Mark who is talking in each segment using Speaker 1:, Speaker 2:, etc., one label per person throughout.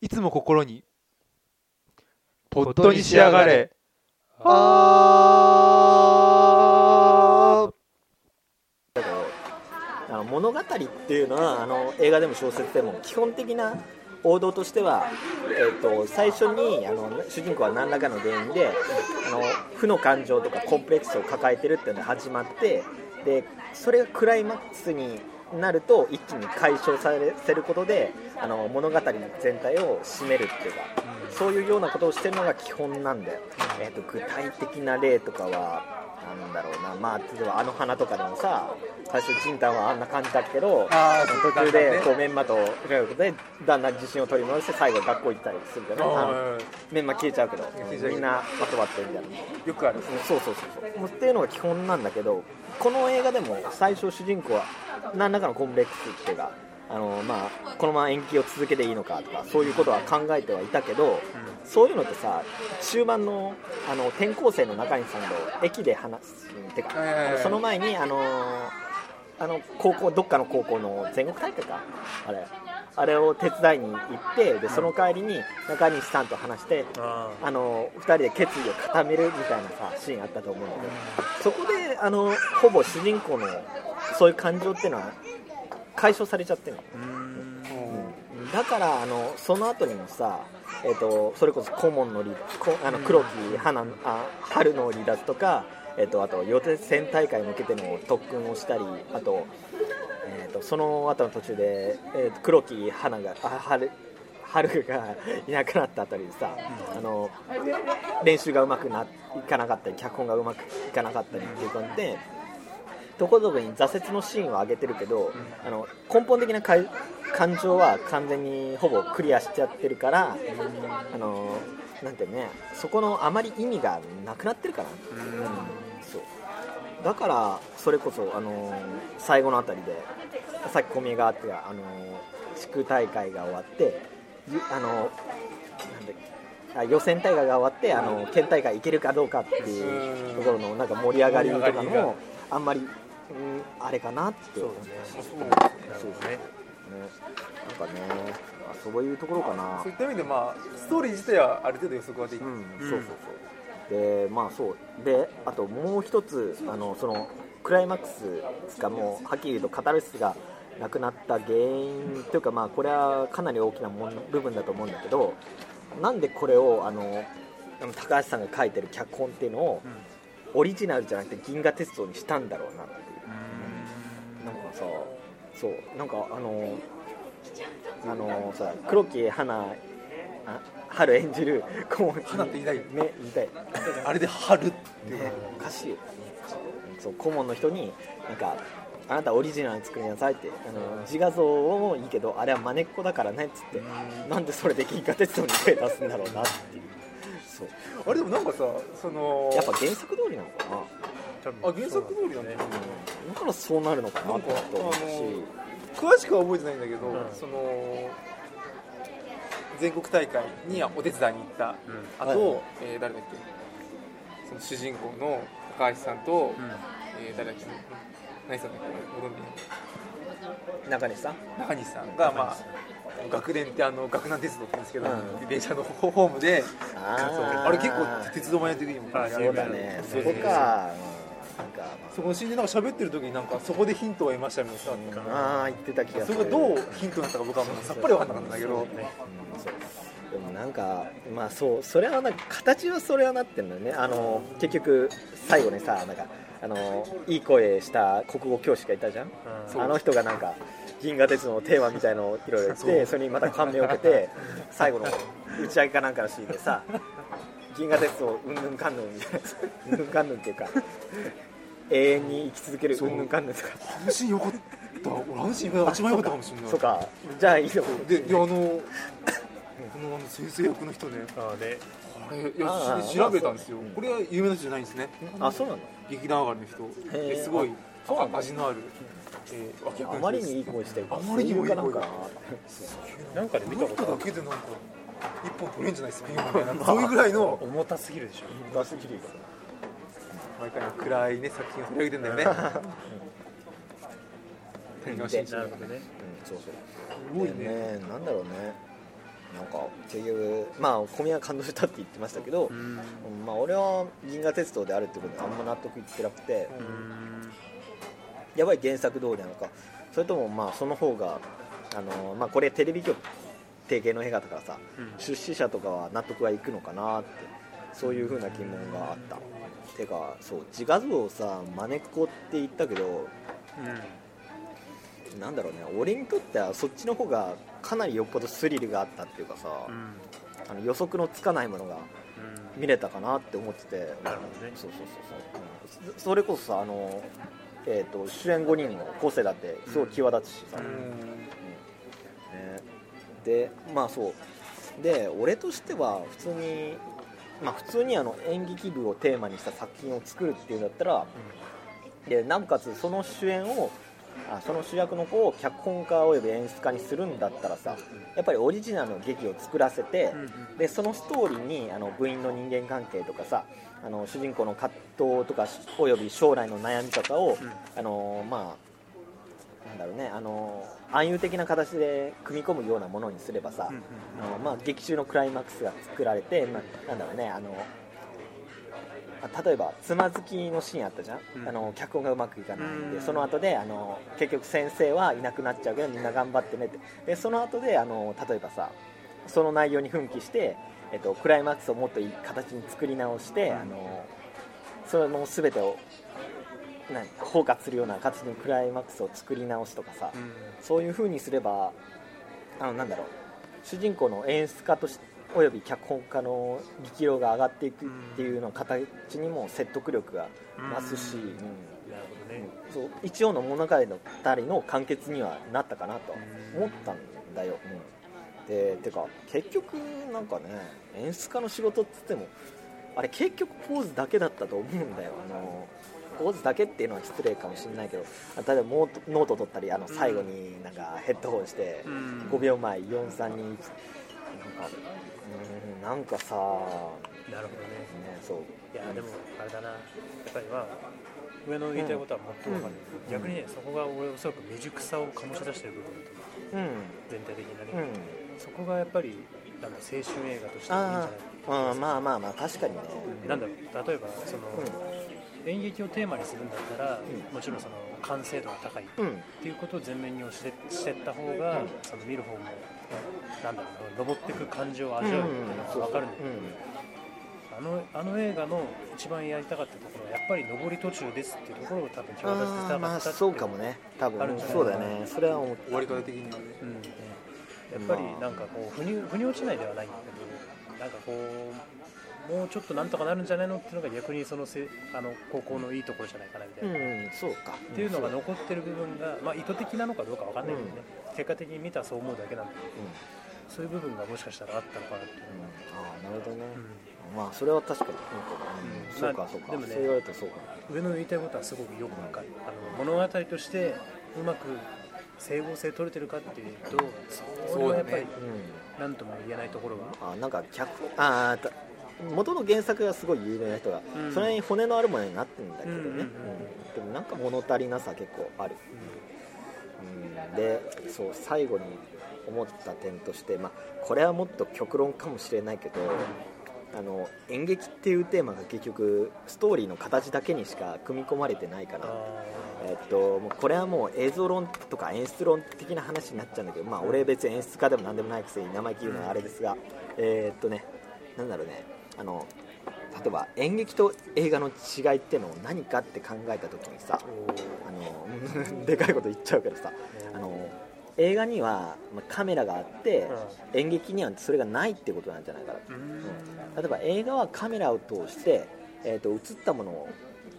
Speaker 1: いつも心にポットに仕上がれ。
Speaker 2: ああの物語っていうのはあの映画でも小説でも基本的な王道としては、えー、と最初にあの主人公は何らかの原因であの負の感情とかコンプレックスを抱えてるっていうのが始まってでそれがクライマックスになると一気に解消させることであの物語全体を締めるっていうか、そういうようなことをしてるのが基本なんだよ、えー、と具体的な例とかはなんだろうな、まあ、例えばあの花とかでもさ、最初、ジンタンはあんな感じだけど、途中でこうメンマとで、だんだん自信を取り戻して、最後、学校行ったりするじゃない？メンマ消えちゃうけど、みんなまとまってみたいな。
Speaker 1: よくある、
Speaker 2: そうそうそうそう。っていうのが基本なんだけど、この映画でも最初、主人公は何らかのコンプレックスっていうか、あのまあ、このまま延期を続けていいのかとかそういうことは考えてはいたけど、うん、そういうのってさ終盤のあの転校生の中西さんと駅で話すてか、その前にあのあの高校どっかの高校の全国大会かあれ。あれを手伝いに行ってでその帰りに中西さんと話してあの2人で決意を固めるみたいなさシーンあったと思うんだけどそこであのほぼ主人公のそういう感情っていうのは解消されちゃってるの、うん、だからあのその後にもさえーと、それこそ顧問の離あの黒木花あ春の離脱とか、えーと、あと予選大会に向けての特訓をしたりあと,、えーと、その後の途中で、えー、黒木花があ春春がいなくなったあたりでさ、うん、あの練習がうまくないかなかったり脚本がうまくいかなかったりっていう感じで。ところどころに挫折のシーンを上げてるけど、うん、あの根本的な感情は完全にほぼクリアしちゃってるから、あのなんてねそこのあまり意味がなくなってるから、うん、そう。だからそれこそ、あの最後のあたりでさっき小宮があって、あの地区大会が終わってあのなんだ予選大会が終わってあの県大会行けるかどうかっていうところのなんか盛り上がりとかもあんまりあれかなって。
Speaker 1: そうですね。
Speaker 2: そうですね。ねなんかねあそういうところかな。
Speaker 1: そういった意味でまあストーリー自体はある程度予測はできる、うん、
Speaker 2: そうそうそう。でまあそう。であともう一つあのそのクライマックスがもうはっきり言うとカタルシスがなくなった原因というかまあこれはかなり大きなもん部分だと思うんだけどなんでこれをあの高橋さんが書いてる脚本っていうのを、オリジナルじゃなくて銀河鉄道にしたんだろうなって。さそうなんかあのあのさ黒木花春演じる
Speaker 1: こう 花って言いたいね
Speaker 2: 言いたい。
Speaker 1: あれで春って
Speaker 2: ねおかしいよそう顧問の人になんかあなたオリジナル作りなさいってあの自画像もいいけどあれはまねっこだからねっつってなんでそれで銀河鉄道に手出すんだろうなっていう。
Speaker 1: そう。あれでもなんかさその
Speaker 2: やっぱ原作通りなのかな
Speaker 1: あ原作通りだ。ね、
Speaker 2: だからそうなるのかなと思って
Speaker 1: 詳しくは覚えてないんだけど、その全国大会にお手伝いに行った、あと、え誰だっけ？その主人公の高橋さんと、え誰だっけ？何さんだっけ？ご存
Speaker 2: 知？中西さん？
Speaker 1: 中西さんがまあ学連ってあの学南鉄道って言うんですけど、うん、電車のホームであれ結構鉄道マニア的にも
Speaker 2: そうだね。そこか、
Speaker 1: そこのシーンでなんか喋ってる時になんかそこでヒントを得ましたみたい
Speaker 2: な。ああ言ってた気が
Speaker 1: する。それがどうヒントになったか僕はさっぱり分かんなかったんだけど、
Speaker 2: でもなんかまあそうそれはなんか形はそれはなってんだよね。あの結局最後にさなんかあのいい声した国語教師がいたじゃん、あの人がなんか銀河鉄道のテーマみたいのをいろいろ言ってそれにまた感銘を受けて最後の打ち上げかなんかのシーンでさ銀河鉄道うんぬんかんぬんみたいな。うんぬんかんぬんっていうか永遠に生き続けるう。んぬんかんぬんとか。
Speaker 1: 安心よかった俺安心一番よか。ったかもしれない。
Speaker 2: そうか。じゃあいいの
Speaker 1: でいやあのこのあの先生役の人ね。あれあれいや調べたんですよ。これは有名な人じゃないんですね。
Speaker 2: あそうなの
Speaker 1: 劇団上がりの人。すごい味のある
Speaker 2: えー、あまりにいい声してる
Speaker 1: あまりにもいい声。なんか
Speaker 3: な。んかで見たこと
Speaker 1: だけでなんか一本取れるんじゃないです かそういうぐらいの
Speaker 3: 重たすぎるでしょ。
Speaker 2: 重たすぎる
Speaker 1: 毎回暗いね作品を取り上げてんだよね。
Speaker 2: なるほどね、うん、そうそう。すごいね。なんだろうね。なんか結局まあ小宮は感動したって言ってましたけど、
Speaker 3: うん。
Speaker 2: うんまあ、俺は銀河鉄道であるってことにあんま納得いってなくて、やっぱり原作通りなのか。それともまあその方があの、まあ、これテレビ局提携の映画だからさ、
Speaker 3: うん。
Speaker 2: 出資者とかは納得がいくのかなってそういうふうな疑問があった。てかそう自画像をさ真似っこって言ったけどなんだろうね俺にとってはそっちの方がかなりよっぽどスリルがあったっていうかさ、
Speaker 3: うん。
Speaker 2: あの予測のつかないものが見れたかなって思ってて。
Speaker 3: なるほどね。
Speaker 2: そうそうそうそう、うん。それこそさあの、えー、と主演5人の個性だってすごい際立つしさ、
Speaker 1: うん。
Speaker 2: ね、でまあそう。で俺としては普通にまあ普通にあの演劇部をテーマにした作品を作るっていうんだったら、でなおかつその主演をあその主役の子を脚本家および演出家にするんだったらさやっぱりオリジナルの劇を作らせて、でそのストーリーにあの部員の人間関係とかさあの主人公の葛藤とかおよび将来の悩みとかを、あのまあなんだろうねあの暗喩的な形で組み込むようなものにすればさ、あのまあ、劇中のクライマックスが作られて、まあ、なんだろうねあのあ例えばつまずきのシーンあったじゃん、
Speaker 3: うん。
Speaker 2: あの脚本がうまくいかないんで、
Speaker 3: うん。
Speaker 2: その後であの結局先生はいなくなっちゃうけどみんな頑張ってねって。でその後であの例えばさその内容に奮起して、えっと、クライマックスをもっといい形に作り直して、あのその全てを何包括するような形にクライマックスを作り直すとかさ、そういう風にすればあのなんだろう主人公の演出家としておよび脚本家の力量が上がっていくっていうの形にも説得力が増すし、うん。
Speaker 3: なるほどね。
Speaker 2: そう一応の物語の2人の完結にはなったかなと思ったんだよ、うん、でてか結局なんかね演出家の仕事っつってもあれ結局ポーズだけだったと思うんだよ。あのポーズだけっていうのは失礼かもしれないけどあ例えばノートノート取ったりあの最後になんかヘッドホンして
Speaker 3: うん。
Speaker 2: 5秒前4321なんかうんなんかさ、ね、
Speaker 3: なるほどね。
Speaker 2: そう。
Speaker 3: いやでもあれだな。やっぱりまあ上の言いたいことはもっと分かるけど、逆にねそこが俺おそらく未熟さを醸し出してる部分だと思う
Speaker 2: うん。
Speaker 3: 全体的なね、
Speaker 2: うん
Speaker 3: そこがやっぱりなんだ青春映画としていいんじゃ
Speaker 2: あ
Speaker 3: ない
Speaker 2: あ、うん、まあまあまあ確かにね、
Speaker 3: なんだろう例えばその、演劇をテーマにするんだったら、
Speaker 2: うん。
Speaker 3: もちろんその完成度が高いっ
Speaker 2: うん
Speaker 3: ていうことを前面に押してしてった方が、その見る方もなんだろうな登っていく感情を味わうっていうのが分かるんだけど、あのあの映画の一番やりたかったところはやっぱり上り途中ですっていうところを多分際立たせ
Speaker 2: あー
Speaker 3: たかった
Speaker 2: まあそうかもね。多分
Speaker 3: あるんじゃない
Speaker 2: そうだよね。それは思っ
Speaker 1: 終わり方的にはね
Speaker 3: うん、やっぱりなんかこう腑に腑に落ちないではないんだけどなんかこうもうちょっとなんとかなるんじゃないのっていうのが逆にそのせあの高校のいいところじゃないかなみたいな、
Speaker 2: うんそうか。
Speaker 3: っていうのが残ってる部分が、まあ、意図的なのかどうかわかんないけどね、結果的に見たらそう思うだけなんだけど
Speaker 2: うん。
Speaker 3: そういう部分がもしかしたらあったのかなっていうのは、
Speaker 2: ああなるほどね。
Speaker 3: うん。
Speaker 2: まあそれは確かにうん。そうかそうか。
Speaker 3: でもね
Speaker 2: そう言われるとそうか
Speaker 3: 上野の言いたいことはすごくよくわかる。あの物語としてうまく整合性取れてるかっていうとそれはやっぱり何とも言えないところが。
Speaker 2: あなんか脚あーた元の原作がすごい有名な人が、
Speaker 3: うん。
Speaker 2: それに骨のあるものになってるんだけどね、
Speaker 3: うんうんうん
Speaker 2: うん。でもなんか物足りなさ結構ある、うん、でそう最後に思った点として、まあ、これはもっと極論かもしれないけどあの演劇っていうテーマが結局ストーリーの形だけにしか組み込まれてないから
Speaker 3: あ
Speaker 2: えっと、もうこれはもう映像論とか演出論的な話になっちゃうんだけど、まあ、俺別に演出家でもなんでもないくせに生意気言うのはあれですが、えーっとねなんだろうねあの例えば演劇と映画の違いってのを何かって考えた時にさあの でかいこと言っちゃうけどさあの映画にはまあカメラがあって演劇にはそれがないってことなんじゃないかな
Speaker 3: ーうん。
Speaker 2: 例えば映画はカメラを通して、えー、と映ったものを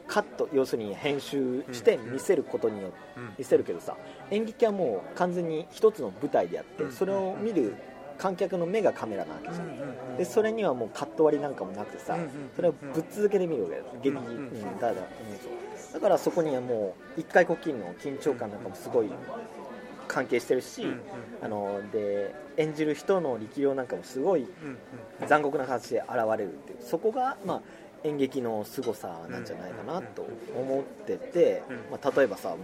Speaker 2: カット要するに編集して見せることによって
Speaker 3: うん。
Speaker 2: 見せるけどさ演劇はもう完全に一つの舞台であって
Speaker 3: うん。
Speaker 2: それを見る観客の目がカメラなわけじゃん。でそれにはもうカット割りなんかもなくてさ
Speaker 3: うんうん
Speaker 2: それをぶっ続けて見るわけだよ。劇
Speaker 3: うんうん
Speaker 2: うん。だからうんそうだからそこにはもう一回こっきりの緊張感なんかもすごい関係してるし
Speaker 3: うんうん。
Speaker 2: あので演じる人の力量なんかもすごい
Speaker 3: うん
Speaker 2: 残酷な形で現れるっていう。そこが、まあ、演劇の凄さなんじゃないかなと思ってて、
Speaker 3: うん。
Speaker 2: まあ、例えばさもう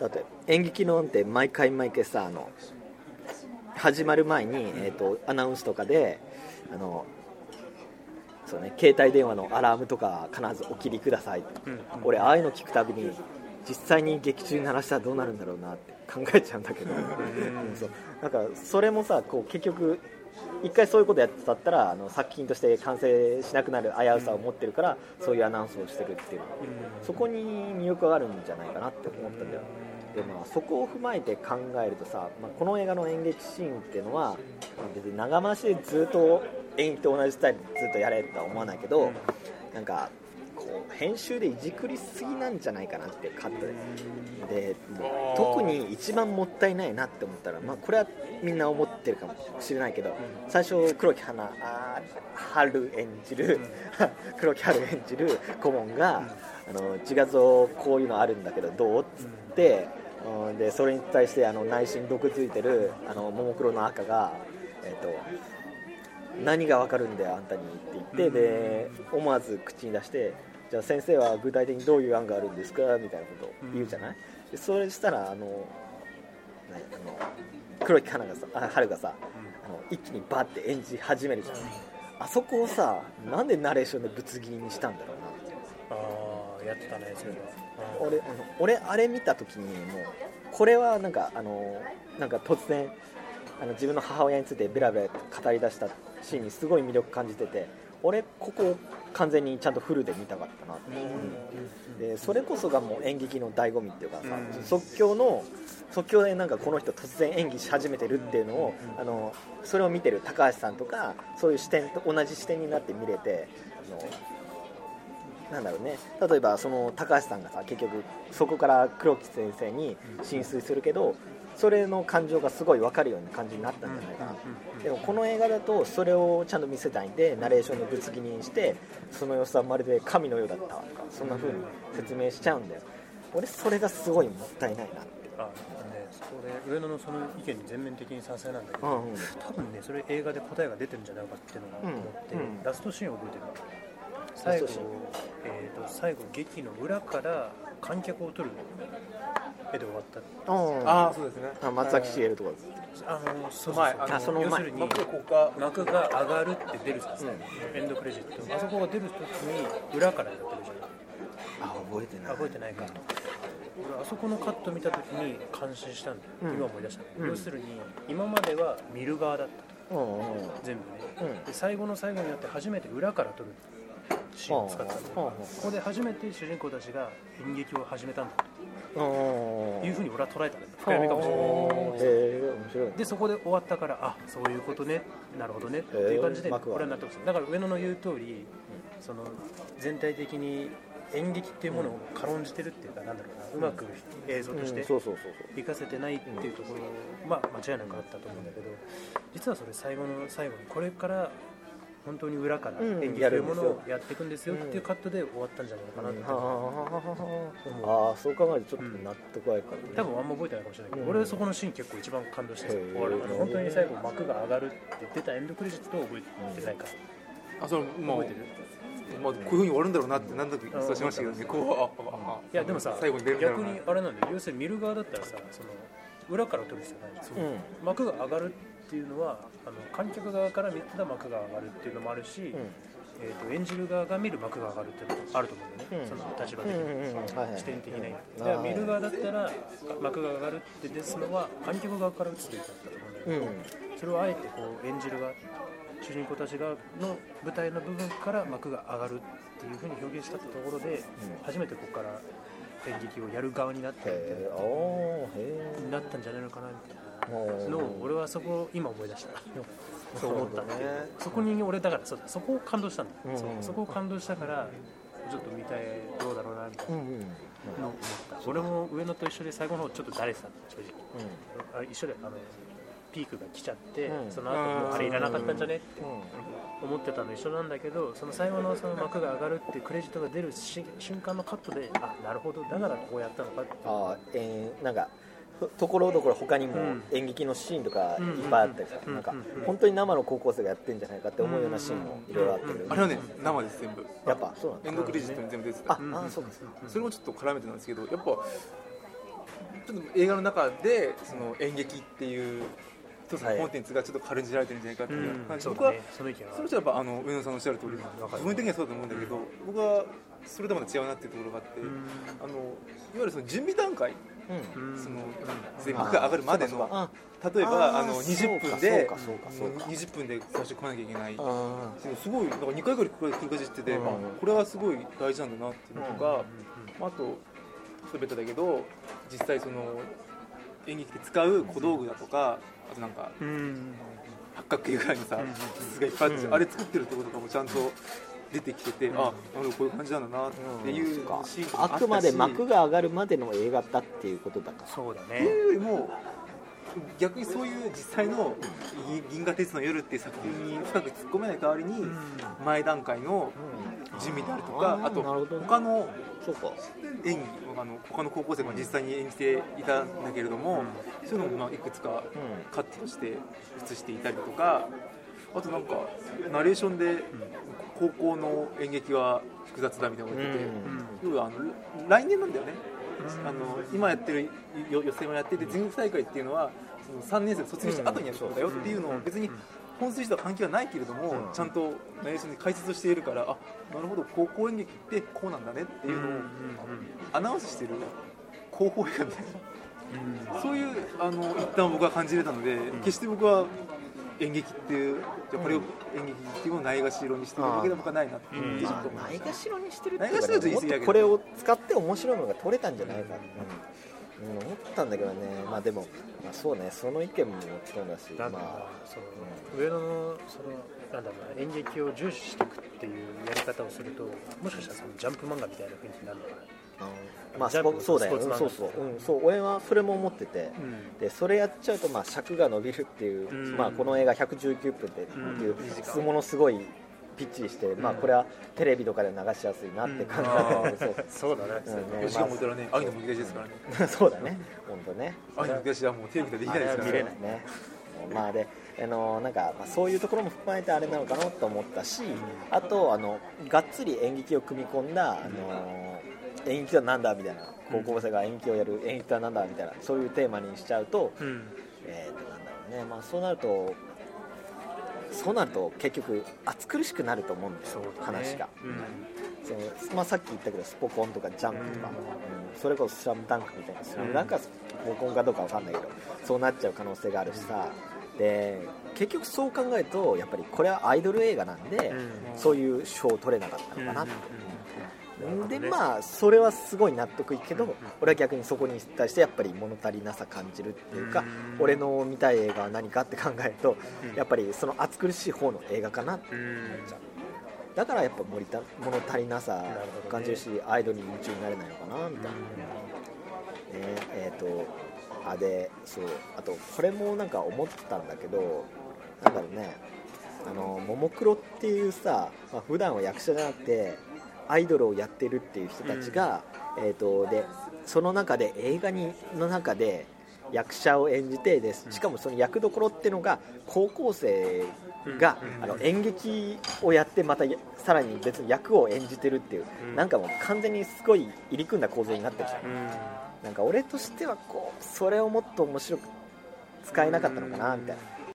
Speaker 2: だって演劇のなんて毎回毎回さあの始まる前に、えーと、アナウンスとかであのそうね、携帯電話のアラームとか必ずお切りください、うん、俺ああいうの聞くたびに実際に劇中に鳴らしたらどうなるんだろうなって考えちゃうんだけど、うん、そう。なんかそれもさこう結局一回そういうことやってたったらあの作品として完成しなくなる危うさを持ってるから、そういうアナウンスをしてるっていう、そこに魅力があるんじゃないかなって思ったんだよ、でまあ、そこを踏まえて考えるとさ、まあ、この映画の演劇シーンっていうのは別に長回しでずっと演技と同じスタイルでずっとやれとは思わないけど、なんかこう編集でいじくりすぎなんじゃないかなってカットでで特に一番もったいないなって思ったら、まあ、これはみんな思ってるかもしれないけど最初黒木花春演じる 黒木春演じる顧問があの自画像こういうのあるんだけどどうっつってでそれに対してあの内心毒づいてるあのももクロの赤が、えーと何が分かるんだよあんたにって言ってで思わず口に出してじゃあ先生は具体的にどういう案があるんですかみたいなことを言うじゃない、でそれしたらあのあの黒木花がさあ春がさ、あの一気にバッて演じ始めるじゃん、あそこをさなんでナレーションでぶつ切りにしたんだろ
Speaker 3: うなやってたねそれは、
Speaker 2: 俺あの俺あれ見た時にもうこれはなんかあのなんか突然あの自分の母親についてベラベラ語り出したシーンにすごい魅力感じてて俺ここ完全にちゃんとフルで見たかったなうん、でそれこそがもう演劇の醍醐味っていうかさ、うん、即興の即興でなんかこの人突然演技し始めてるっていうのを、あのそれを見てる高橋さんとかそういう視点と同じ視点になって見れてあのなんだろうね。例えばその高橋さんがさ結局そこから黒木先生に浸水するけどそれの感情がすごい分かるような感じになったんじゃないかな。でもこの映画だとそれをちゃんと見せたいんでナレーションでぶつ切りにしてその様子はまるで神のようだったとかそんな風に説明しちゃうんだよ。俺それがすごいもったいないなって。あ
Speaker 3: ねそこで上野のその意見に全面的に賛成なんだけど、うんうん、多分ねそれ映画で答えが出てるんじゃないかっていうのが思って、うんうん、ラストシーンを覚えてる最後,、えーと、最後劇の裏から観客を撮る絵で終わった。
Speaker 1: ああそうですね。
Speaker 2: あ松崎しげるとか
Speaker 3: あのそうそうあその要するに幕が幕が上がるって出るじゃないですか、うん、エンドクレジット。あそこが出る時に裏からやってるじ
Speaker 2: ゃんあ覚えてない。
Speaker 3: 覚えてないか、俺あそこのカット見た時に感心したんだよ、うん、今思い出した、うん、要するに今までは見る側だった。と、全部ね、で最後の最後になって初めて裏から撮るシーンを使ったんだここで初めて主人公たちが演劇を始めたんだという。ふうに俺は捉えたん。だ深読みかもしれない。でそこで終わったからあそういうことね。なるほどね。っていう感じで俺は。納得しただから上野の言う通りその全体的に演劇っていうものを軽んじてるっていうか、なんだろうな、うまく映像として生かせてないっていうところ、まあ、間違いなくあったと思うんだけど、実はそれ、最後の最後に、これから本当に裏から演技というものをやっていくんですよっていうカットで終わったんじゃないかなと
Speaker 2: ああそう考えるとちょっと納得はいか
Speaker 3: ない、多分あんま覚えてないかもしれないけど、俺はそこのシーン結構一番感動して本当に最後幕が上がるって言ってたエンドクレジットを覚えてないか
Speaker 1: あそれもう覚えてる？まあ、こういうふうに終わるんだろうなって何だかそうしましたけどね、こ
Speaker 3: ういやでもさ最後に出る逆にあれなんで要するに見る側だったらさその裏から撮る必要ないですよ、幕が上がるっていうのはあの観客側から見てた幕が上がるっていうのもあるし、うん、えーと、演じる側が見る幕が上がるっていうのもあると思うんだよね、うん、その立場的に、視点的に、だから見る側だったら幕が上がるってですのは観客側から映すべきだったと思うんだけど、うん、それをあえてこう演じる側主人公たちがの舞台の部分から幕が上がるっていうふうに表現したところで、初めてここから演劇をやる側になってなったんじゃないのかなみたいな。の俺はそこを今思い出した。そう思ったっていうそこに俺だからそうだそこを感動したんだ、うんうん、そそこを感動したからちょっと見たいどうだろうなみたいな。の思った、俺も上野と一緒で最後の方ちょっとだれてた正直、うん、あ一緒であのピークが来ちゃって、うん、その後もうあれいらなかったんじゃねって思ってたの一緒なんだけどその最後のその幕が上がるってクレジットが出る瞬間のカットであなるほどだからこうやったのかって。
Speaker 2: あ、えー、なんかところどころ他にも演劇のシーンとかいっぱいあったりさ、なんか本当に生の高校生がやってるんじゃないかって思うようなシーンもいろいろあってる、
Speaker 1: あれはね生です全部。
Speaker 2: やっぱそうなん
Speaker 1: エンドクレジットに全部出て
Speaker 2: た。ああそうです
Speaker 1: それもちょっと絡めてなんですけどやっぱちょっと映画の中でその演劇っていう一つのコンテンツがちょっと軽んじられてるんじゃないかっていう感じ、僕は
Speaker 3: そうだね。その意見は
Speaker 1: それじゃやっぱあの上野さんのおっしゃる通り
Speaker 3: わかる
Speaker 1: 部分的にはそうだと思うんだけど僕はそれとまた違うなっていうところがあってあのいわゆるその準備段階
Speaker 2: うん。
Speaker 1: その全国が上がるまでの
Speaker 2: あ
Speaker 1: 例えばあの
Speaker 2: あー
Speaker 1: 20分で
Speaker 2: そうかそうかそうか。そうか
Speaker 1: 20分で最初来なきゃいけない。
Speaker 2: あ
Speaker 1: すごいなんか2回ぐらい繰り返してて、
Speaker 2: うん。
Speaker 1: あこれはすごい大事なんだなっていうのとか、まあ、あとちょっとベタだけど実際その演劇で使う小道具だとかあとなんか
Speaker 3: うん。
Speaker 1: 八角形ぐらいのさ筒がいっぱいあって、
Speaker 2: うん。
Speaker 1: あれ作ってるところとかもちゃんと出てきてて、あなるほどこういう感じなんだなっていうシ
Speaker 2: そうか
Speaker 1: ーンとか
Speaker 2: あくまで幕が上がるまでの映画だっていうことだから。
Speaker 3: そうだね。
Speaker 1: っていうよりも逆にそういう実際の「銀河鉄の夜」っていう作品に深く突っ込めない代わりに前段階の準備であるとか
Speaker 2: あー
Speaker 1: あと他の
Speaker 2: そうか。
Speaker 1: 演技あの他の高校生が実際に演じていたんだけれども、そういうのもまあいくつかカットとして映していたりとかあとなんかナレーションで高校の演劇は複雑だみたいなこと言ってて、要はあの来年なんだよね、あの今やってるよ予選をやってて全国大会っていうのはその3年生卒業した後にやることだよっていうのを別に本筋とは関係はないけれども、
Speaker 2: うん。
Speaker 1: ちゃんとナレーションで解説をしているからあなるほど高校演劇ってこうなんだねっていうのをアナウンスしてる広報映画みたいな、そういうあの一端を僕は感じれたので、決して僕は演劇っていうじゃあこれを演劇っていうのをないがしろにしてるわけでも僕はないなっていうちょっと
Speaker 2: まあないがしろにしてるっていう
Speaker 1: ないがしろと言い過ぎだけど
Speaker 2: もっとこれを使って面白いのが取れたんじゃないかって、うん思ったんだけどね。まあでも、まあ、そうねその意見も。もちろんだし
Speaker 3: だ
Speaker 2: まあ
Speaker 3: その上野のそのなんだろうな演劇を重視していくっていうやり方をするともしかしたらそのジャンプ漫画みたいな雰囲気になるのかな
Speaker 2: まあスポそうだよ。そうそう、うん、そう俺はそれも思ってて、でそれやっちゃうとまあ尺が伸びるっていう、
Speaker 3: うん。
Speaker 2: まあ、この映画119分でっていう
Speaker 1: うん。
Speaker 2: ものすごいピッチリして、まあこれはテレビとかで流しやすいなって感じ。だったんですよ、
Speaker 3: そうだね。
Speaker 2: うん。ね。
Speaker 1: 吉川もいたらね。愛のむき出しですからね。
Speaker 2: ま あそうだね。本当ね。
Speaker 1: 愛のむき出しはもうテレビでできないですから
Speaker 3: あれは見れない
Speaker 2: ね。まあであのなんか、まあ、そういうところも含まれてあれなのかなと思ったし、あとあのがっつり演劇を組み込んだ、あの演劇はなんだみたいな高校生が演劇をやる演劇とはなんだみたいなそういうテーマにしちゃうと,、
Speaker 3: うん。
Speaker 2: えー、となんだろうね、まあ、そうなるとそうなると結局暑苦しくなると思うんだよ、
Speaker 3: ね。
Speaker 2: 話が。
Speaker 3: うん。
Speaker 2: そのまあ、さっき言ったけどスポコンとかジャンプとか、うん。それこそスラムダンクみたいなスラムダンクはスポコンかどうかわかんないけどそうなっちゃう可能性があるしさで結局そう考えるとやっぱりこれはアイドル映画なんで、
Speaker 3: うん。
Speaker 2: そういう賞を取れなかったのかな。って、
Speaker 3: うん
Speaker 2: でまあそれはすごい納得いくけど、俺は逆にそこに対してやっぱり物足りなさ感じるっていうか、
Speaker 3: うん。
Speaker 2: 俺の見たい映画は何かって考えると、
Speaker 3: うん。
Speaker 2: やっぱりその暑苦しい方の映画かなって。
Speaker 3: うん。
Speaker 2: だからやっぱ物足りなさ感じるし、アイドルに夢中になれないのかなみたいな、とあでそうあとこれもなんか思ってたんだけどなんだろうね。あのももクロっていうさ、まあ普段は役者じゃなくてアイドルをやってるっていう人たちが、えー、とでその中で映画にの中で役者を演じてでしかもその役どころっていうのが高校生が、
Speaker 3: うん。
Speaker 2: あの演劇をやってまたやさらに別に役を演じてるっていう、
Speaker 3: うん。
Speaker 2: なんかもう完全にすごい入り組んだ構造になってる。じゃん
Speaker 3: うん
Speaker 2: なんか俺としてはこうそれをもっと面白く使えなかったのかなみたいな。